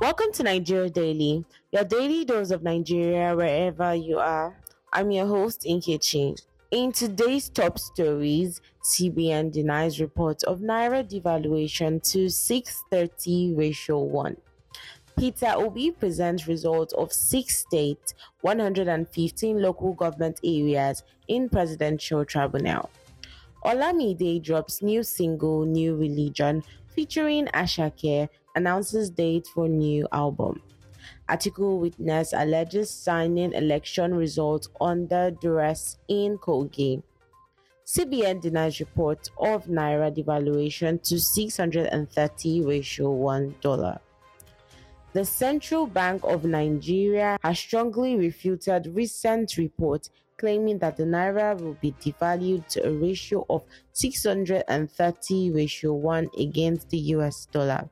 Welcome to Nigeria Daily, your daily dose of Nigeria wherever you are. I'm your host, Nkechi. In today's top stories, CBN denies report of Naira devaluation to 630 ratio 1. Peter Obi presents results of six states, 115 local government areas in presidential tribunal. Olamide drops new single New Religion featuring Asake announces date for new album. Atiku's witness alleges signing election results under duress in Kogi. CBN denies report of Naira devaluation to 630 ratio 1 dollar. The Central Bank of Nigeria has strongly refuted recent reports claiming that the naira will be devalued to a ratio of 630 ratio 1 against the US dollar.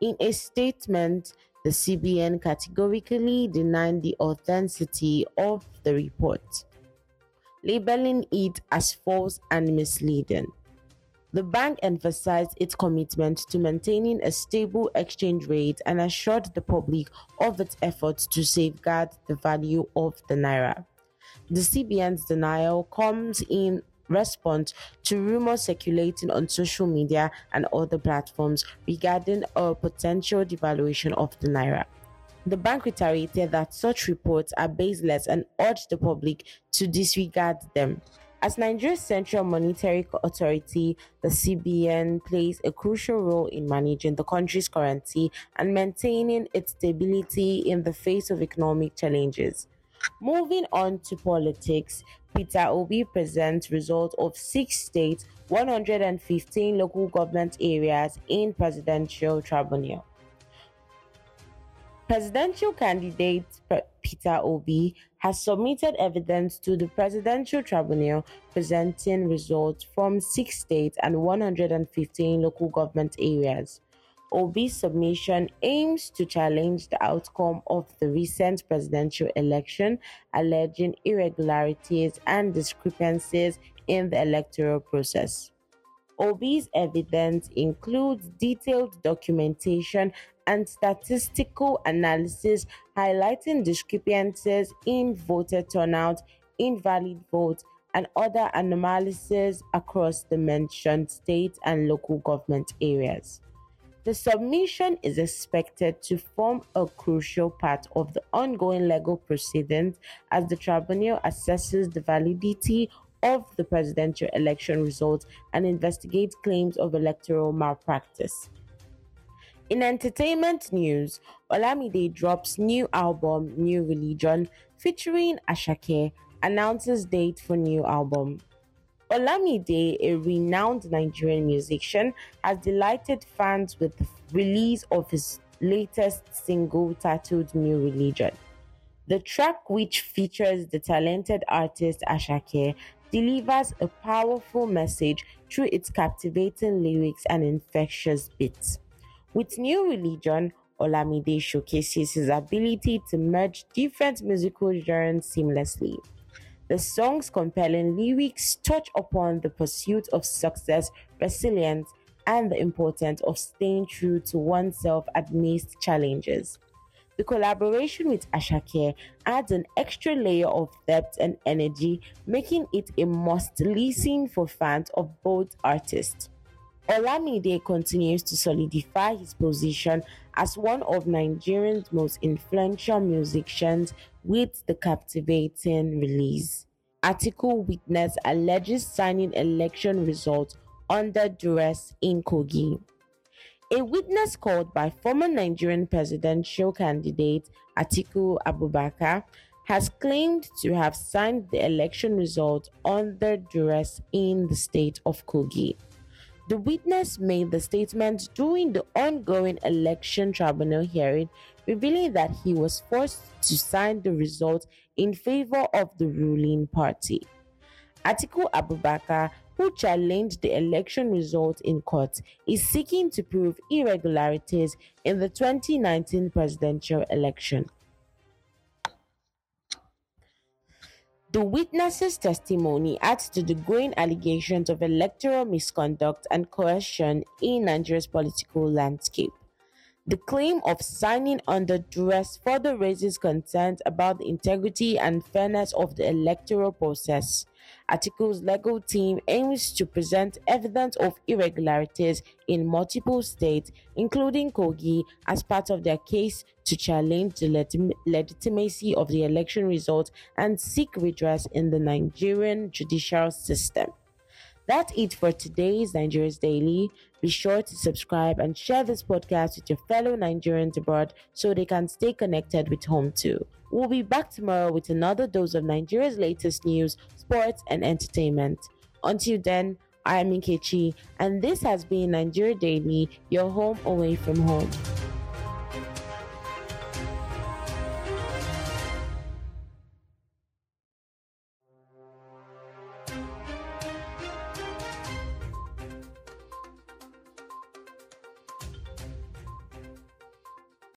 In a statement, the CBN categorically denied the authenticity of the report, labeling it as false and misleading. The bank emphasized its commitment to maintaining a stable exchange rate and assured the public of its efforts to safeguard the value of the naira. The CBN's denial comes in response to rumors circulating on social media and other platforms regarding a potential devaluation of the naira. The bank reiterated that such reports are baseless and urged the public to disregard them. As Nigeria's central monetary authority, the CBN plays a crucial role in managing the country's currency and maintaining its stability in the face of economic challenges. Moving on to politics, Peter Obi presents results of six states, 115 local government areas in presidential tribunal. Presidential candidate Peter Obi has submitted evidence to the Presidential Tribunal presenting results from six states and 115 local government areas. Obi's submission aims to challenge the outcome of the recent presidential election, alleging irregularities and discrepancies in the electoral process. Obi's evidence includes detailed documentation and statistical analysis highlighting discrepancies in voter turnout, invalid votes, and other anomalies across the mentioned state and local government areas. The submission is expected to form a crucial part of the ongoing legal proceedings as the tribunal assesses the validity of the presidential election results and investigates claims of electoral malpractice. In entertainment news, Olamide drops new album New Religion featuring Asake, announces date for new album. Olamide, a renowned Nigerian musician, has delighted fans with the release of his latest single titled New Religion. The track, which features the talented artist Asake, delivers a powerful message through its captivating lyrics and infectious beats. With New Religion, Olamide showcases his ability to merge different musical genres seamlessly. The song's compelling lyrics touch upon the pursuit of success, resilience, and the importance of staying true to oneself amidst challenges. The collaboration with Asake adds an extra layer of depth and energy, making it a must listen for fans of both artists. Olamide continues to solidify his position as one of Nigeria's most influential musicians with the captivating release. Atiku's witness alleges signing election results under duress in Kogi. A witness called by former Nigerian presidential candidate Atiku Abubakar has claimed to have signed the election result under duress in the state of Kogi. The witness made the statement during the ongoing election tribunal hearing, revealing that he was forced to sign the result in favor of the ruling party. Atiku Abubakar, who challenged the election result in court, is seeking to prove irregularities in the 2019 presidential election. The witness's testimony adds to the growing allegations of electoral misconduct and coercion in Nigeria's political landscape. The claim of signing under duress further raises concerns about the integrity and fairness of the electoral process. Atiku's legal team aims to present evidence of irregularities in multiple states, including Kogi, as part of their case to challenge the legitimacy of the election results and seek redress in the Nigerian judicial system. That's it for today's Nigeria's Daily. Be sure to subscribe and share this podcast with your fellow Nigerians abroad so they can stay connected with home too. We'll be back tomorrow with another dose of Nigeria's latest news, sports, and entertainment. Until then, I am Nkechi, and this has been Nigeria Daily, your home away from home.